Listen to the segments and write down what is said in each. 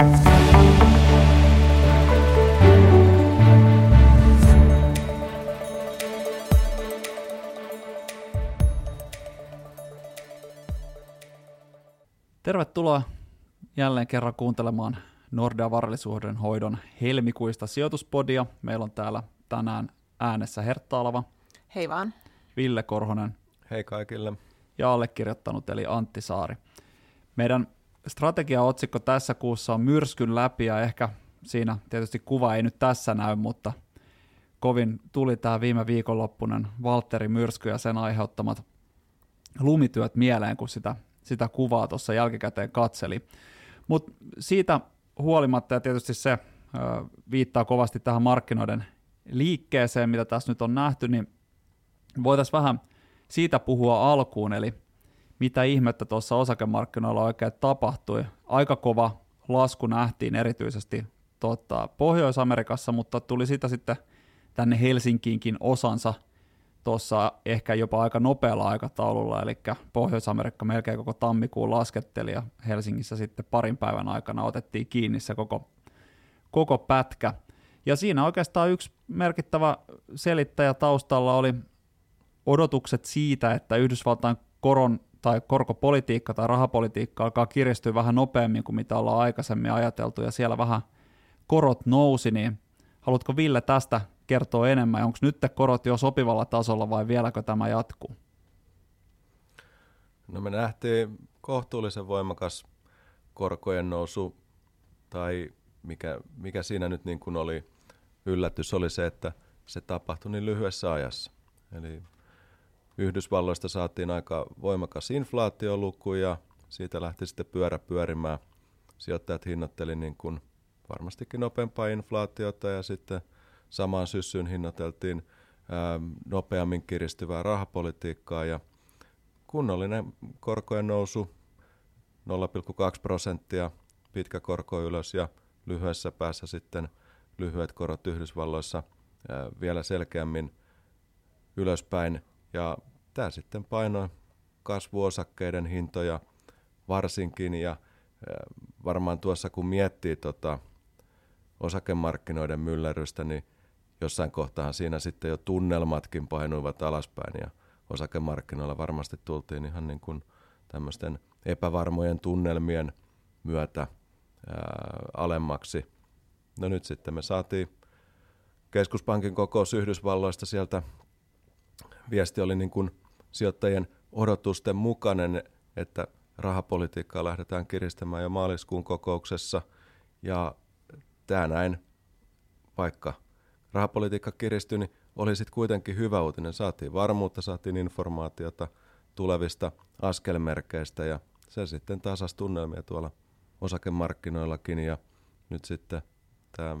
Tervetuloa jälleen kerran kuuntelemaan Nordea Varallisuuden hoidon helmikuista sijoituspodia. Meillä on täällä tänään äänessä Hertta Alava. Hei vaan. Ville Korhonen. Hei kaikille. Ja allekirjoittanut eli Antti Saari. Meidän strategiaotsikko tässä kuussa on myrskyn läpi ja ehkä siinä tietysti kuva ei nyt tässä näy, mutta kovin tuli tämä viime viikonloppunen Valtteri myrsky ja sen aiheuttamat lumityöt mieleen, kun sitä sitä kuvaa tuossa jälkikäteen katseli. Mutta siitä huolimatta, ja tietysti se ö, viittaa kovasti tähän markkinoiden liikkeeseen, mitä tässä nyt on nähty, niin voitaisiin vähän siitä puhua alkuun, eli mitä ihmettä tuossa osakemarkkinoilla oikein tapahtui. Aika kova lasku nähtiin erityisesti tota, Pohjois-Amerikassa, mutta tuli sitä sitten tänne Helsinkiinkin osansa – tuossa ehkä jopa aika nopealla aikataululla, eli Pohjois-Amerikka melkein koko tammikuun lasketteli ja Helsingissä sitten parin päivän aikana otettiin kiinni se koko, koko pätkä. Ja siinä oikeastaan yksi merkittävä selittäjä taustalla oli odotukset siitä, että Yhdysvaltain koron tai korkopolitiikka tai rahapolitiikka alkaa kiristyä vähän nopeammin kuin mitä ollaan aikaisemmin ajateltu, ja siellä vähän korot nousi, niin haluatko Ville tästä kertoo enemmän? Onko nyt korot jo sopivalla tasolla vai vieläkö tämä jatkuu? No me nähtiin kohtuullisen voimakas korkojen nousu, tai mikä, mikä siinä nyt niin kuin oli yllätys, oli se, että se tapahtui niin lyhyessä ajassa. Eli Yhdysvalloista saatiin aika voimakas inflaatioluku ja siitä lähti sitten pyörä pyörimään. Sijoittajat hinnoitteli niin kuin varmastikin nopeampaa inflaatiota ja sitten – samaan syssyyn hinnoiteltiin ähm, nopeammin kiristyvää rahapolitiikkaa ja kunnollinen korkojen nousu 0,2 prosenttia, pitkä korko ylös ja lyhyessä päässä sitten lyhyet korot Yhdysvalloissa äh, vielä selkeämmin ylöspäin. Ja tämä sitten painoi kasvuosakkeiden hintoja varsinkin ja varmaan tuossa kun miettii tota osakemarkkinoiden myllerrystä, niin jossain kohtaa siinä sitten jo tunnelmatkin painuivat alaspäin ja osakemarkkinoilla varmasti tultiin ihan niin kuin tämmöisten epävarmojen tunnelmien myötä ää, alemmaksi. No nyt sitten me saatiin keskuspankin kokous Yhdysvalloista sieltä. Viesti oli niin kuin sijoittajien odotusten mukainen, että rahapolitiikkaa lähdetään kiristämään jo maaliskuun kokouksessa. Ja tämä näin, vaikka rahapolitiikka kiristyi, niin oli sitten kuitenkin hyvä uutinen. Saatiin varmuutta, saatiin informaatiota tulevista askelmerkeistä ja se sitten tasas tunnelmia tuolla osakemarkkinoillakin ja nyt sitten tämä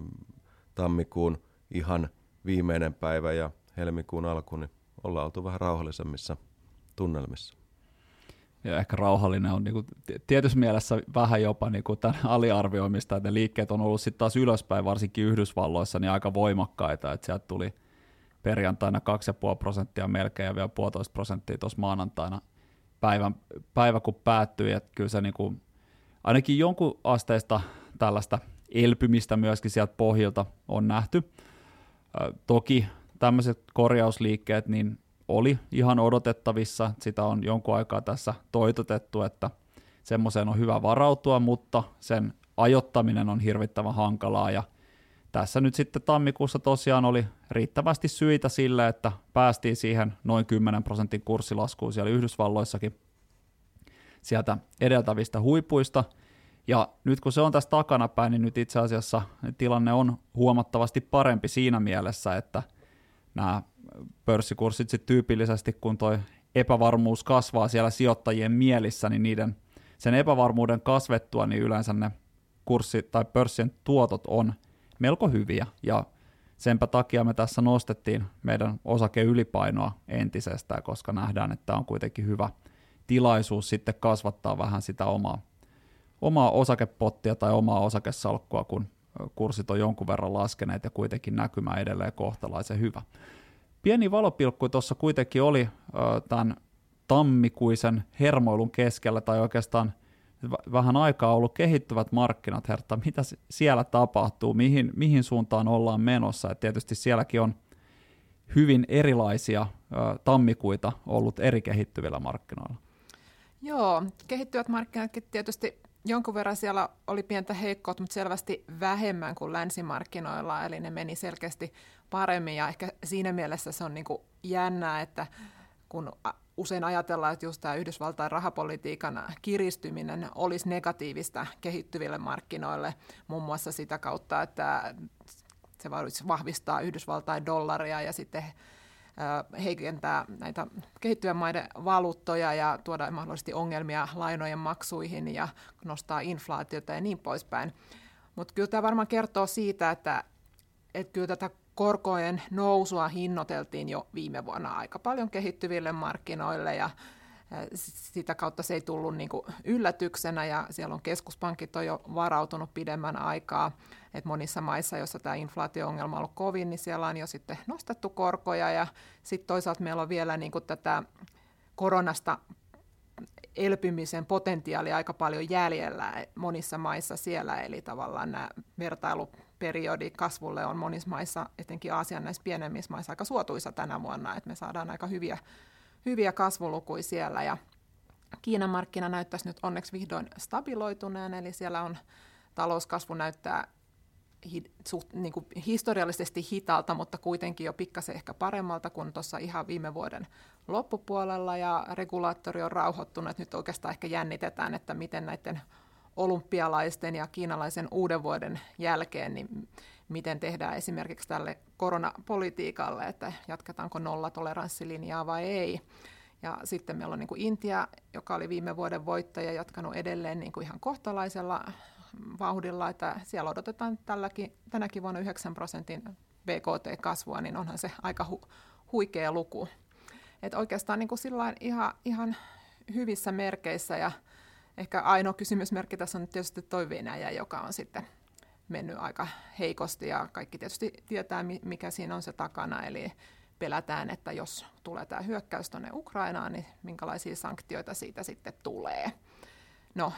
tammikuun ihan viimeinen päivä ja helmikuun alku, niin ollaan oltu vähän rauhallisemmissa tunnelmissa ja ehkä rauhallinen on niin tietyssä mielessä vähän jopa niin kuin tämän aliarvioimista, että ne liikkeet on ollut sitten taas ylöspäin, varsinkin Yhdysvalloissa, niin aika voimakkaita, että sieltä tuli perjantaina 2,5 prosenttia melkein ja vielä puolitoista prosenttia tuossa maanantaina päivän, päivä kun päättyi, että kyllä se niin kuin, ainakin jonkun asteista tällaista elpymistä myöskin sieltä pohjilta on nähty. Toki tämmöiset korjausliikkeet, niin oli ihan odotettavissa. Sitä on jonkun aikaa tässä toitotettu, että semmoiseen on hyvä varautua, mutta sen ajottaminen on hirvittävän hankalaa ja tässä nyt sitten tammikuussa tosiaan oli riittävästi syitä sille, että päästiin siihen noin 10 prosentin kurssilaskuun siellä Yhdysvalloissakin sieltä edeltävistä huipuista. Ja nyt kun se on tässä takanapäin, niin nyt itse asiassa tilanne on huomattavasti parempi siinä mielessä, että nämä pörssikurssit sitten tyypillisesti, kun tuo epävarmuus kasvaa siellä sijoittajien mielissä, niin niiden, sen epävarmuuden kasvettua, niin yleensä ne kurssi- tai pörssien tuotot on melko hyviä, ja senpä takia me tässä nostettiin meidän osakeylipainoa entisestään, koska nähdään, että on kuitenkin hyvä tilaisuus sitten kasvattaa vähän sitä omaa, omaa osakepottia tai omaa osakesalkkua, kun kurssit on jonkun verran laskeneet ja kuitenkin näkymä edelleen kohtalaisen hyvä. Pieni valopilkku tuossa kuitenkin oli tämän tammikuisen hermoilun keskellä, tai oikeastaan vähän aikaa ollut kehittyvät markkinat, Hertta, mitä siellä tapahtuu, mihin, mihin suuntaan ollaan menossa, Et tietysti sielläkin on hyvin erilaisia ö, tammikuita ollut eri kehittyvillä markkinoilla. Joo, kehittyvät markkinatkin tietysti jonkun verran siellä oli pientä heikkoutta, mutta selvästi vähemmän kuin länsimarkkinoilla, eli ne meni selkeästi paremmin ja ehkä siinä mielessä se on niin kuin jännää, että kun usein ajatellaan, että just tämä Yhdysvaltain rahapolitiikan kiristyminen olisi negatiivista kehittyville markkinoille, muun muassa sitä kautta, että se vahvistaa Yhdysvaltain dollaria ja sitten heikentää näitä kehittyvien maiden valuuttoja ja tuoda mahdollisesti ongelmia lainojen maksuihin ja nostaa inflaatiota ja niin poispäin. Mutta kyllä tämä varmaan kertoo siitä, että, että kyllä tätä korkojen nousua hinnoiteltiin jo viime vuonna aika paljon kehittyville markkinoille ja sitä kautta se ei tullut niin kuin yllätyksenä ja siellä on keskuspankit on jo varautunut pidemmän aikaa, että monissa maissa, joissa tämä inflaatio-ongelma on ollut kovin, niin siellä on jo sitten nostettu korkoja ja sitten toisaalta meillä on vielä niin kuin tätä koronasta elpymisen potentiaali aika paljon jäljellä monissa maissa siellä, eli tavallaan nämä vertailuperiodi kasvulle on monissa maissa, etenkin Aasian näissä pienemmissä maissa, aika suotuisa tänä vuonna, että me saadaan aika hyviä, hyviä kasvulukuja siellä, ja Kiinan markkina näyttäisi nyt onneksi vihdoin stabiloituneen, eli siellä on talouskasvu näyttää hi, suht, niin kuin historiallisesti hitaalta, mutta kuitenkin jo pikkasen ehkä paremmalta kuin tuossa ihan viime vuoden loppupuolella, ja regulaattori on rauhoittunut, että nyt oikeastaan ehkä jännitetään, että miten näiden olympialaisten ja kiinalaisen uuden vuoden jälkeen, niin miten tehdään esimerkiksi tälle koronapolitiikalle, että jatketaanko nollatoleranssilinjaa vai ei. Ja sitten meillä on niin kuin Intia, joka oli viime vuoden voittaja, jatkanut edelleen niin kuin ihan kohtalaisella vauhdilla, että siellä odotetaan tälläkin, tänäkin vuonna 9 prosentin BKT-kasvua, niin onhan se aika hu, huikea luku. Et oikeastaan niin kuin ihan, ihan hyvissä merkeissä ja ehkä ainoa kysymysmerkki tässä on tietysti toi Venäjä, joka on sitten mennyt aika heikosti ja kaikki tietysti tietää, mikä siinä on se takana, eli pelätään, että jos tulee tämä hyökkäys tuonne Ukrainaan, niin minkälaisia sanktioita siitä sitten tulee. No,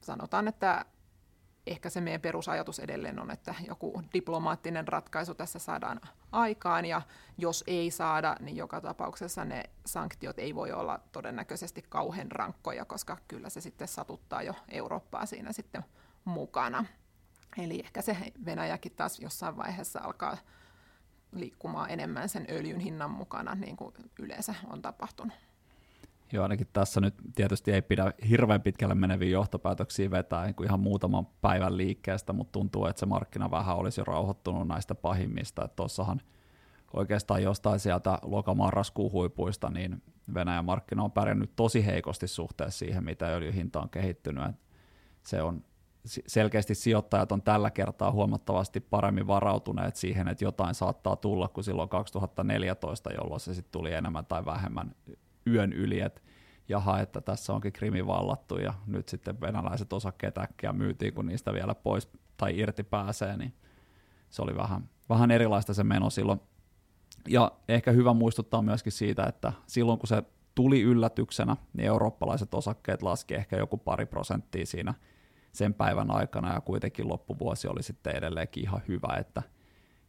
sanotaan, että ehkä se meidän perusajatus edelleen on, että joku diplomaattinen ratkaisu tässä saadaan aikaan, ja jos ei saada, niin joka tapauksessa ne sanktiot ei voi olla todennäköisesti kauhean rankkoja, koska kyllä se sitten satuttaa jo Eurooppaa siinä sitten mukana. Eli ehkä se Venäjäkin taas jossain vaiheessa alkaa liikkumaan enemmän sen öljyn hinnan mukana, niin kuin yleensä on tapahtunut. Joo, ainakin tässä nyt tietysti ei pidä hirveän pitkälle meneviä johtopäätöksiä vetää niin kuin ihan muutaman päivän liikkeestä, mutta tuntuu, että se markkina vähän olisi jo rauhoittunut näistä pahimmista. Tuossahan oikeastaan jostain sieltä lokamarraskuun huipuista, niin Venäjän markkina on pärjännyt tosi heikosti suhteessa siihen, mitä öljyhinta on kehittynyt. Se on selkeästi sijoittajat on tällä kertaa huomattavasti paremmin varautuneet siihen, että jotain saattaa tulla kuin silloin 2014, jolloin se sitten tuli enemmän tai vähemmän yön yli, että jaha, että tässä onkin krimi vallattu ja nyt sitten venäläiset osakkeet äkkiä myytiin, kun niistä vielä pois tai irti pääsee, niin se oli vähän, vähän erilaista se meno silloin. Ja ehkä hyvä muistuttaa myöskin siitä, että silloin kun se tuli yllätyksenä, niin eurooppalaiset osakkeet laski ehkä joku pari prosenttia siinä sen päivän aikana, ja kuitenkin loppuvuosi oli sitten edelleenkin ihan hyvä, että –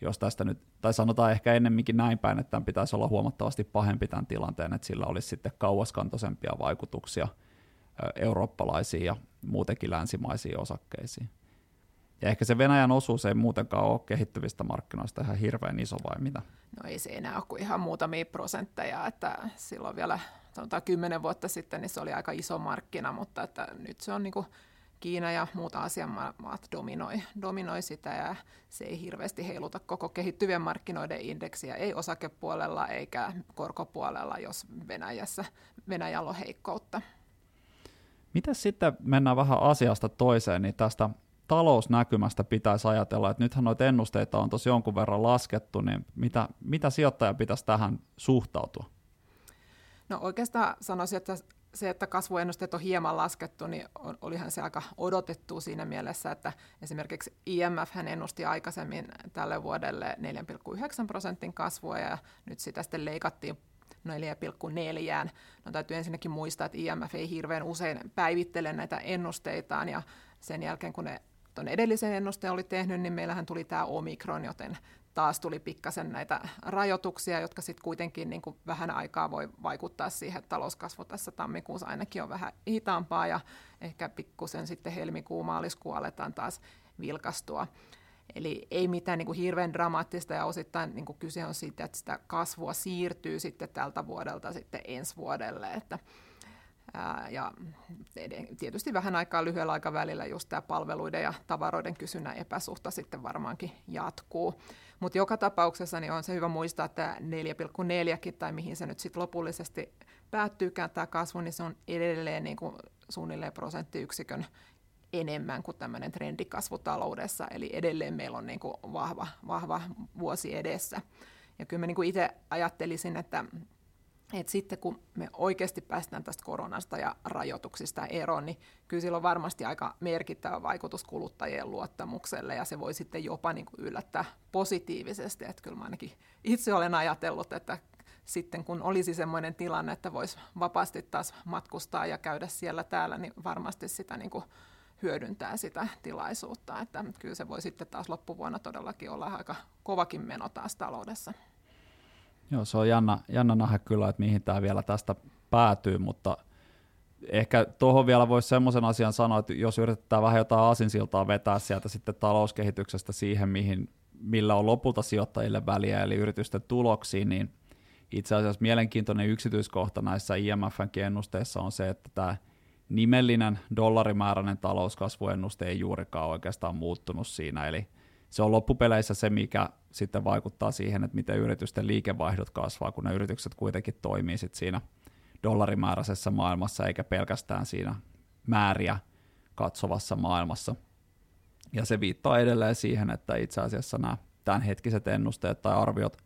jos tästä nyt, tai sanotaan ehkä ennemminkin näin päin, että tämän pitäisi olla huomattavasti pahempi tämän tilanteen, että sillä olisi sitten kauaskantoisempia vaikutuksia eurooppalaisiin ja muutenkin länsimaisiin osakkeisiin. Ja ehkä se Venäjän osuus ei muutenkaan ole kehittyvistä markkinoista ihan hirveän iso vai mitä? No ei se enää ole kuin ihan muutamia prosentteja, että silloin vielä sanotaan kymmenen vuotta sitten niin se oli aika iso markkina, mutta että nyt se on niin kuin Kiina ja muut Aasian maat dominoi, dominoi sitä ja se ei hirveästi heiluta koko kehittyvien markkinoiden indeksiä, ei osakepuolella eikä korkopuolella, jos Venäjässä, Venäjällä on heikkoutta. Miten sitten mennään vähän asiasta toiseen, niin tästä talousnäkymästä pitäisi ajatella, että nythän noita ennusteita on tosi jonkun verran laskettu, niin mitä, mitä sijoittaja pitäisi tähän suhtautua? No oikeastaan sanoisin, että se, että kasvuennusteet on hieman laskettu, niin olihan se aika odotettu siinä mielessä, että esimerkiksi IMF hän ennusti aikaisemmin tälle vuodelle 4,9 prosentin kasvua ja nyt sitä sitten leikattiin 4,4. No täytyy ensinnäkin muistaa, että IMF ei hirveän usein päivittele näitä ennusteitaan ja sen jälkeen kun ne tuon edellisen ennusteen oli tehnyt, niin meillähän tuli tämä Omikron, joten taas tuli pikkasen näitä rajoituksia, jotka sitten kuitenkin niin kuin vähän aikaa voi vaikuttaa siihen, että talouskasvu tässä tammikuussa ainakin on vähän hitaampaa ja ehkä pikkusen sitten helmikuu, maaliskuu aletaan taas vilkastua. Eli ei mitään niin kuin hirveän dramaattista ja osittain niin kuin kyse on siitä, että sitä kasvua siirtyy sitten tältä vuodelta sitten ensi vuodelle. Että, ää, ja tietysti vähän aikaa lyhyellä aikavälillä just tämä palveluiden ja tavaroiden kysynnän epäsuhta sitten varmaankin jatkuu. Mutta joka tapauksessa niin on se hyvä muistaa, että 4,4 tai mihin se nyt sitten lopullisesti päättyykään tämä kasvu, niin se on edelleen niin kuin suunnilleen prosenttiyksikön enemmän kuin tämmöinen trendikasvu taloudessa, eli edelleen meillä on niin kuin vahva, vahva vuosi edessä. Ja kyllä mä niin kuin itse ajattelisin, että, että sitten kun me oikeasti päästään tästä koronasta ja rajoituksista eroon, niin kyllä sillä on varmasti aika merkittävä vaikutus kuluttajien luottamukselle, ja se voi sitten jopa niin kuin yllättää positiivisesti, että kyllä mä ainakin itse olen ajatellut, että sitten kun olisi sellainen tilanne, että voisi vapaasti taas matkustaa ja käydä siellä täällä, niin varmasti sitä niin kuin hyödyntää sitä tilaisuutta. Että kyllä se voi sitten taas loppuvuonna todellakin olla aika kovakin meno taas taloudessa. Joo, se on jännä, jännä nähdä kyllä, että mihin tämä vielä tästä päätyy, mutta ehkä tuohon vielä voisi semmoisen asian sanoa, että jos yritetään vähän jotain asinsiltaa vetää sieltä sitten talouskehityksestä siihen, mihin, millä on lopulta sijoittajille väliä, eli yritysten tuloksiin, niin itse asiassa mielenkiintoinen yksityiskohta näissä IMFn ennusteissa on se, että tämä nimellinen dollarimääräinen talouskasvuennuste ei juurikaan oikeastaan muuttunut siinä, eli se on loppupeleissä se, mikä sitten vaikuttaa siihen, että miten yritysten liikevaihdot kasvaa, kun ne yritykset kuitenkin toimii sit siinä dollarimääräisessä maailmassa, eikä pelkästään siinä määriä katsovassa maailmassa. Ja se viittaa edelleen siihen, että itse asiassa nämä tämänhetkiset ennusteet tai arviot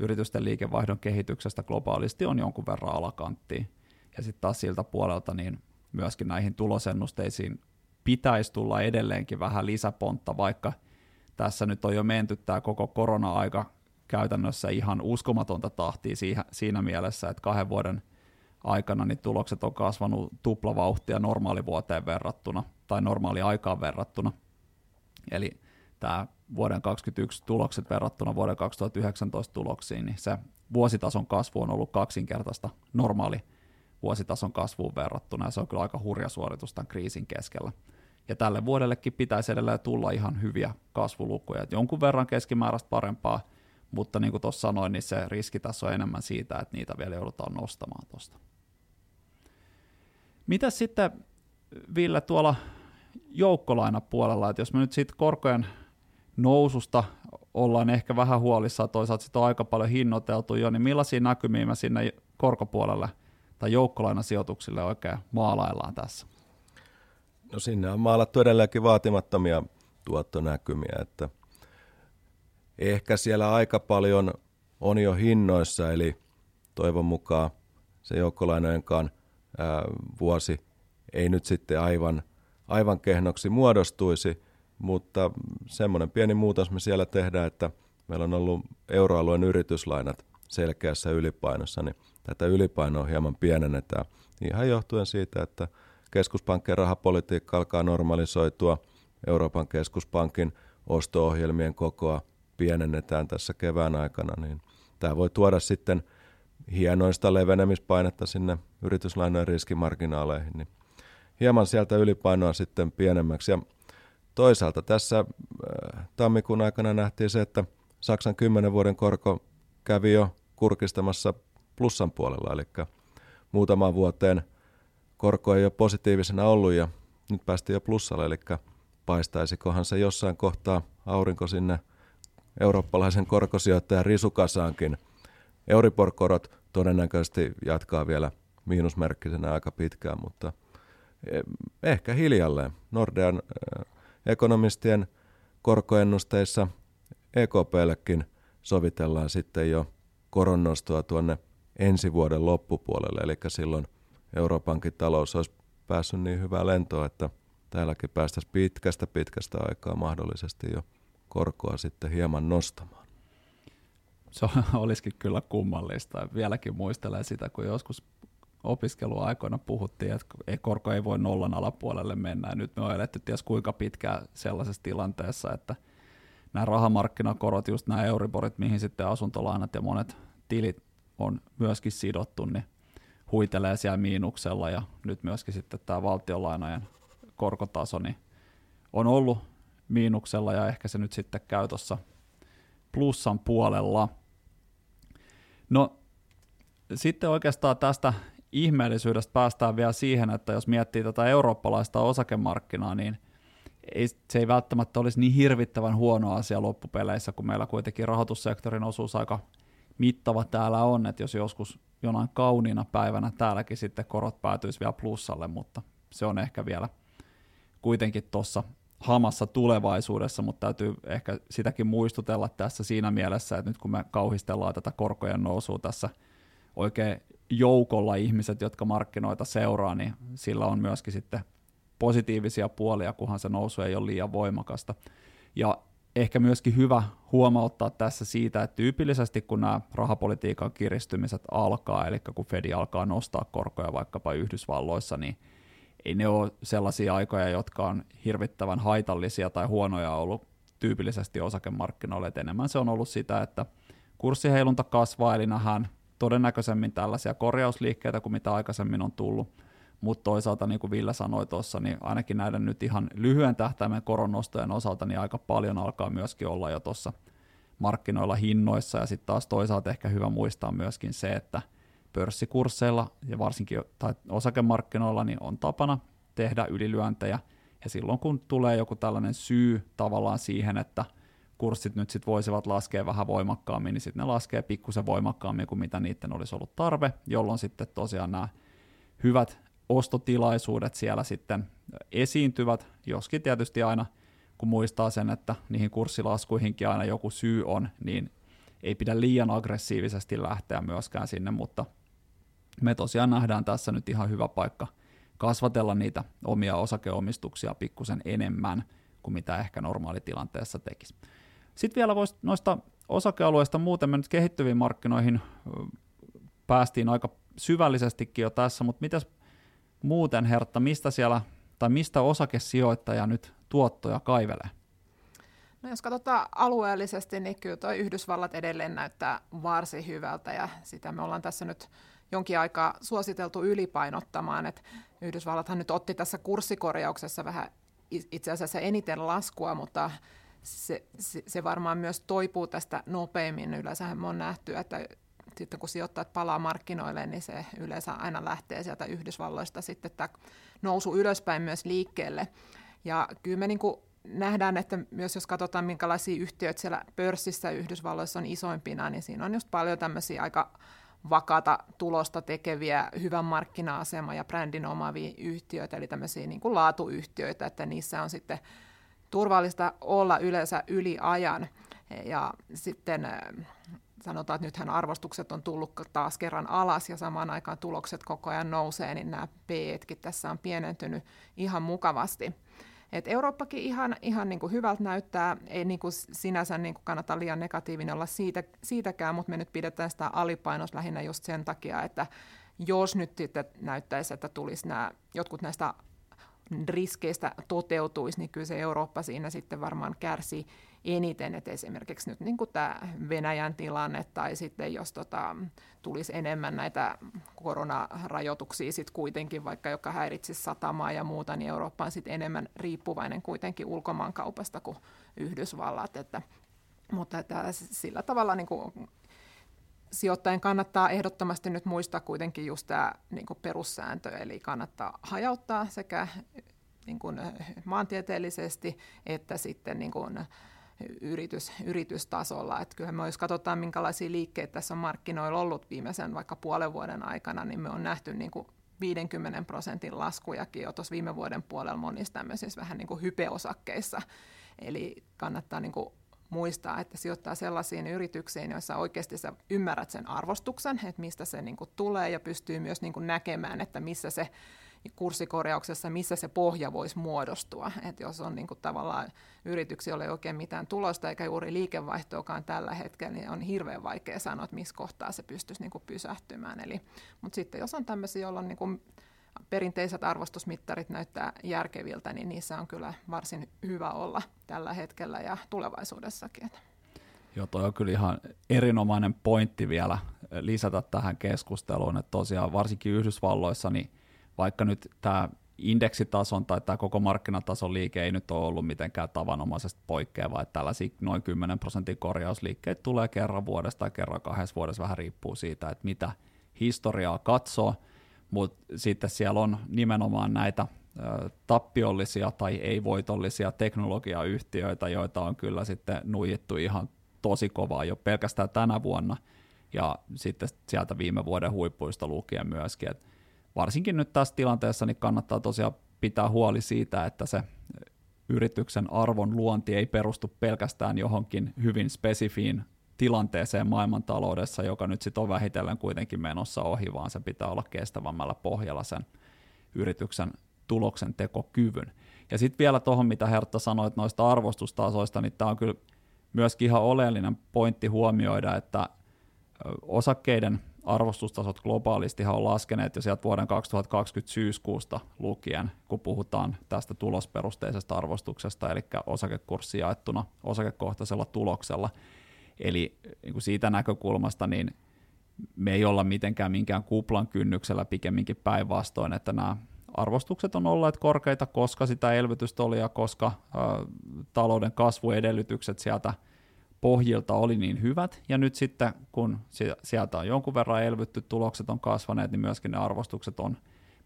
yritysten liikevaihdon kehityksestä globaalisti on jonkun verran alakanttiin. Ja sitten taas siltä puolelta niin myöskin näihin tulosennusteisiin pitäisi tulla edelleenkin vähän lisäpontta, vaikka tässä nyt on jo menty tämä koko korona-aika käytännössä ihan uskomatonta tahtia siinä mielessä, että kahden vuoden aikana niin tulokset on kasvanut tuplavauhtia normaalivuoteen verrattuna tai normaali aikaan verrattuna. Eli tämä vuoden 2021 tulokset verrattuna vuoden 2019 tuloksiin, niin se vuositason kasvu on ollut kaksinkertaista normaali vuositason kasvuun verrattuna, ja se on kyllä aika hurja suoritus tämän kriisin keskellä. Ja tälle vuodellekin pitäisi edelleen tulla ihan hyviä kasvulukuja, että jonkun verran keskimääräistä parempaa, mutta niin kuin tuossa sanoin, niin se riski tässä on enemmän siitä, että niitä vielä joudutaan nostamaan tuosta. Mitä sitten, Ville, tuolla joukkolainapuolella, että jos me nyt sitten korkojen noususta ollaan ehkä vähän huolissaan, toisaalta sitä on aika paljon hinnoiteltu jo, niin millaisia näkymiä me sinne korkopuolelle – tai joukkolainasijoituksille oikein maalaillaan tässä? No sinne on maalattu edelleenkin vaatimattomia tuottonäkymiä, että ehkä siellä aika paljon on jo hinnoissa, eli toivon mukaan se joukkolainojenkaan ää, vuosi ei nyt sitten aivan, aivan kehnoksi muodostuisi, mutta semmoinen pieni muutos me siellä tehdään, että meillä on ollut euroalueen yrityslainat selkeässä ylipainossa, niin tätä ylipainoa hieman pienennetään. Ihan johtuen siitä, että keskuspankkien rahapolitiikka alkaa normalisoitua, Euroopan keskuspankin osto-ohjelmien kokoa pienennetään tässä kevään aikana, niin tämä voi tuoda sitten hienoista levenemispainetta sinne yrityslainojen riskimarginaaleihin, niin hieman sieltä ylipainoa sitten pienemmäksi. Ja toisaalta tässä äh, tammikuun aikana nähtiin se, että Saksan 10 vuoden korko kävi jo kurkistamassa plussan puolella, eli muutamaan vuoteen korko ei ole positiivisena ollut ja nyt päästiin jo plussalle, eli paistaisikohan se jossain kohtaa aurinko sinne eurooppalaisen korkosijoittajan risukasaankin. Euribor-korot todennäköisesti jatkaa vielä miinusmerkkisenä aika pitkään, mutta eh, ehkä hiljalleen. Nordean eh, ekonomistien korkoennusteissa EKPllekin sovitellaan sitten jo koronnostoa tuonne ensi vuoden loppupuolelle, eli silloin Euroopankin talous olisi päässyt niin hyvää lentoa, että täälläkin päästäisiin pitkästä pitkästä aikaa mahdollisesti jo korkoa sitten hieman nostamaan. Se olisikin kyllä kummallista. Vieläkin muistelen sitä, kun joskus opiskeluaikoina puhuttiin, että korko ei voi nollan alapuolelle mennä. Ja nyt me on eletty ties kuinka pitkään sellaisessa tilanteessa, että nämä rahamarkkinakorot, just nämä Euriborit, mihin sitten asuntolainat ja monet tilit on myöskin sidottu, niin huitelee siellä miinuksella ja nyt myöskin sitten tämä valtionlainojen korkotaso niin on ollut miinuksella ja ehkä se nyt sitten käy tuossa plussan puolella. No sitten oikeastaan tästä ihmeellisyydestä päästään vielä siihen, että jos miettii tätä eurooppalaista osakemarkkinaa, niin ei, se ei välttämättä olisi niin hirvittävän huono asia loppupeleissä, kun meillä kuitenkin rahoitussektorin osuus aika mittava täällä on, että jos joskus jonain kauniina päivänä täälläkin sitten korot päätyisi vielä plussalle, mutta se on ehkä vielä kuitenkin tuossa hamassa tulevaisuudessa, mutta täytyy ehkä sitäkin muistutella tässä siinä mielessä, että nyt kun me kauhistellaan tätä korkojen nousua tässä oikein joukolla ihmiset, jotka markkinoita seuraa, niin sillä on myöskin sitten positiivisia puolia, kunhan se nousu ei ole liian voimakasta. Ja ehkä myöskin hyvä huomauttaa tässä siitä, että tyypillisesti kun nämä rahapolitiikan kiristymiset alkaa, eli kun Fedi alkaa nostaa korkoja vaikkapa Yhdysvalloissa, niin ei ne ole sellaisia aikoja, jotka on hirvittävän haitallisia tai huonoja ollut tyypillisesti osakemarkkinoille, että enemmän se on ollut sitä, että kurssiheilunta kasvaa, eli nähdään todennäköisemmin tällaisia korjausliikkeitä kuin mitä aikaisemmin on tullut, mutta toisaalta niin kuin Ville sanoi tuossa, niin ainakin näiden nyt ihan lyhyen tähtäimen koronnostojen osalta niin aika paljon alkaa myöskin olla jo tuossa markkinoilla hinnoissa, ja sitten taas toisaalta ehkä hyvä muistaa myöskin se, että pörssikursseilla ja varsinkin tai osakemarkkinoilla niin on tapana tehdä ylilyöntejä, ja silloin kun tulee joku tällainen syy tavallaan siihen, että kurssit nyt sit voisivat laskea vähän voimakkaammin, niin sitten ne laskee pikkusen voimakkaammin kuin mitä niiden olisi ollut tarve, jolloin sitten tosiaan nämä hyvät ostotilaisuudet siellä sitten esiintyvät, joskin tietysti aina kun muistaa sen, että niihin kurssilaskuihinkin aina joku syy on, niin ei pidä liian aggressiivisesti lähteä myöskään sinne, mutta me tosiaan nähdään tässä nyt ihan hyvä paikka kasvatella niitä omia osakeomistuksia pikkusen enemmän kuin mitä ehkä normaalitilanteessa tekisi. Sitten vielä voisi noista osakealueista muuten me nyt kehittyviin markkinoihin päästiin aika syvällisestikin jo tässä, mutta mitäs muuten Hertta, mistä siellä tai mistä osakesijoittaja nyt tuottoja kaivelee? No jos katsotaan alueellisesti, niin kyllä tuo Yhdysvallat edelleen näyttää varsin hyvältä ja sitä me ollaan tässä nyt jonkin aikaa suositeltu ylipainottamaan, että Yhdysvallathan nyt otti tässä kurssikorjauksessa vähän itse asiassa eniten laskua, mutta se, se, se varmaan myös toipuu tästä nopeammin. Yleensä me on nähty, että sitten kun sijoittajat palaa markkinoille, niin se yleensä aina lähtee sieltä Yhdysvalloista sitten tämä nousu ylöspäin myös liikkeelle. Ja kyllä me niin kuin nähdään, että myös jos katsotaan, minkälaisia yhtiöitä siellä pörssissä Yhdysvalloissa on isoimpina, niin siinä on just paljon tämmöisiä aika vakaata tulosta tekeviä, hyvän markkina-asema ja brändin omaavia yhtiöitä, eli tämmöisiä niin kuin laatuyhtiöitä, että niissä on sitten turvallista olla yleensä yli ajan. Ja sitten sanotaan, että nythän arvostukset on tullut taas kerran alas ja samaan aikaan tulokset koko ajan nousee, niin nämä p tässä on pienentynyt ihan mukavasti. Et Eurooppakin ihan, ihan niin kuin hyvältä näyttää, ei niin kuin sinänsä niin kuin kannata liian negatiivinen olla siitä, siitäkään, mutta me nyt pidetään sitä alipainos lähinnä just sen takia, että jos nyt näyttäisi, että tulisi nämä, jotkut näistä riskeistä toteutuisi, niin kyllä se Eurooppa siinä sitten varmaan kärsii eniten, että esimerkiksi nyt niin kuin tämä Venäjän tilanne tai sitten jos tota, tulisi enemmän näitä koronarajoituksia sitten kuitenkin, vaikka joka häiritsisi satamaa ja muuta, niin Eurooppa on sitten enemmän riippuvainen kuitenkin ulkomaankaupasta kuin Yhdysvallat, että, mutta että sillä tavalla niin kuin sijoittajien kannattaa ehdottomasti nyt muistaa kuitenkin just tämä niin kuin perussääntö, eli kannattaa hajauttaa sekä niin kuin maantieteellisesti että sitten niin kuin yritys, yritystasolla. Että kyllä me jos katsotaan, minkälaisia liikkeitä tässä on markkinoilla ollut viimeisen vaikka puolen vuoden aikana, niin me on nähty niin kuin 50 prosentin laskujakin jo tuossa viime vuoden puolella monissa tämmöisissä vähän niin kuin hypeosakkeissa. Eli kannattaa niin kuin muistaa, että sijoittaa sellaisiin yrityksiin, joissa oikeasti sä ymmärrät sen arvostuksen, että mistä se niin kuin tulee ja pystyy myös niin kuin näkemään, että missä se kurssikorjauksessa, missä se pohja voisi muodostua. Et jos on niin kuin tavallaan yrityksiä, ei oikein mitään tulosta eikä juuri liikevaihtoakaan tällä hetkellä, niin on hirveän vaikea sanoa, että missä kohtaa se pystyisi niin kuin pysähtymään. Eli, mutta sitten jos on tämmöisiä, joilla on niin kuin perinteiset arvostusmittarit näyttää järkeviltä, niin niissä on kyllä varsin hyvä olla tällä hetkellä ja tulevaisuudessakin. Joo, toi on kyllä ihan erinomainen pointti vielä lisätä tähän keskusteluun, että tosiaan varsinkin Yhdysvalloissa, niin vaikka nyt tämä indeksitason tai tämä koko markkinatason liike ei nyt ole ollut mitenkään tavanomaisesti poikkeava, että tällaisia noin 10 prosentin korjausliikkeitä tulee kerran vuodesta tai kerran kahdessa vuodessa, vähän riippuu siitä, että mitä historiaa katsoo, mutta sitten siellä on nimenomaan näitä tappiollisia tai ei-voitollisia teknologiayhtiöitä, joita on kyllä sitten nuijittu ihan tosi kovaa jo pelkästään tänä vuonna ja sitten sieltä viime vuoden huippuista lukien myöskin. Et varsinkin nyt tässä tilanteessa niin kannattaa tosiaan pitää huoli siitä, että se yrityksen arvon luonti ei perustu pelkästään johonkin hyvin spesifiin tilanteeseen maailmantaloudessa, joka nyt sitten on vähitellen kuitenkin menossa ohi, vaan se pitää olla kestävämmällä pohjalla sen yrityksen tuloksen tekokyvyn. Ja sitten vielä tuohon, mitä Hertta sanoi noista arvostustasoista, niin tämä on kyllä myöskin ihan oleellinen pointti huomioida, että osakkeiden arvostustasot globaalisti on laskeneet jo sieltä vuoden 2020 syyskuusta lukien, kun puhutaan tästä tulosperusteisesta arvostuksesta, eli osakekurssi jaettuna osakekohtaisella tuloksella. Eli niin kuin siitä näkökulmasta niin me ei olla mitenkään minkään kuplan kynnyksellä pikemminkin päinvastoin, että nämä arvostukset on olleet korkeita, koska sitä elvytystä oli ja koska ä, talouden kasvuedellytykset sieltä pohjilta oli niin hyvät, ja nyt sitten kun sieltä on jonkun verran elvytty, tulokset on kasvaneet, niin myöskin ne arvostukset on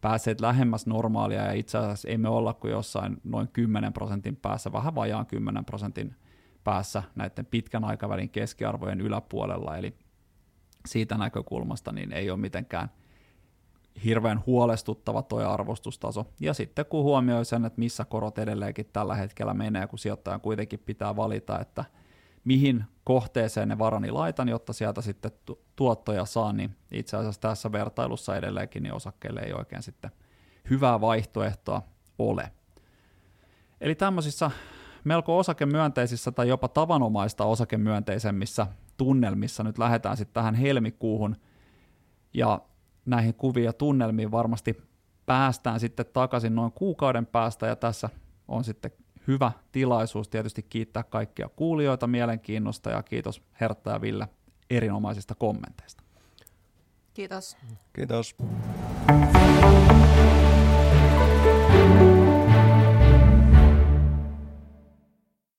päässeet lähemmäs normaalia, ja itse asiassa emme olla kuin jossain noin 10 prosentin päässä, vähän vajaan 10 prosentin päässä näiden pitkän aikavälin keskiarvojen yläpuolella, eli siitä näkökulmasta niin ei ole mitenkään hirveän huolestuttava tuo arvostustaso. Ja sitten kun huomioi sen, että missä korot edelleenkin tällä hetkellä menee, kun sijoittajan kuitenkin pitää valita, että mihin kohteeseen ne varani laitan, jotta sieltä sitten tuottoja saa, niin itse asiassa tässä vertailussa edelleenkin niin osakkeille ei oikein sitten hyvää vaihtoehtoa ole. Eli tämmöisissä melko osakemyönteisissä tai jopa tavanomaista osakemyönteisemmissä tunnelmissa nyt lähdetään sitten tähän helmikuuhun, ja näihin kuviin ja tunnelmiin varmasti päästään sitten takaisin noin kuukauden päästä, ja tässä on sitten hyvä tilaisuus tietysti kiittää kaikkia kuulijoita mielenkiinnosta, ja kiitos Hertta ja Ville erinomaisista kommenteista. Kiitos. Kiitos.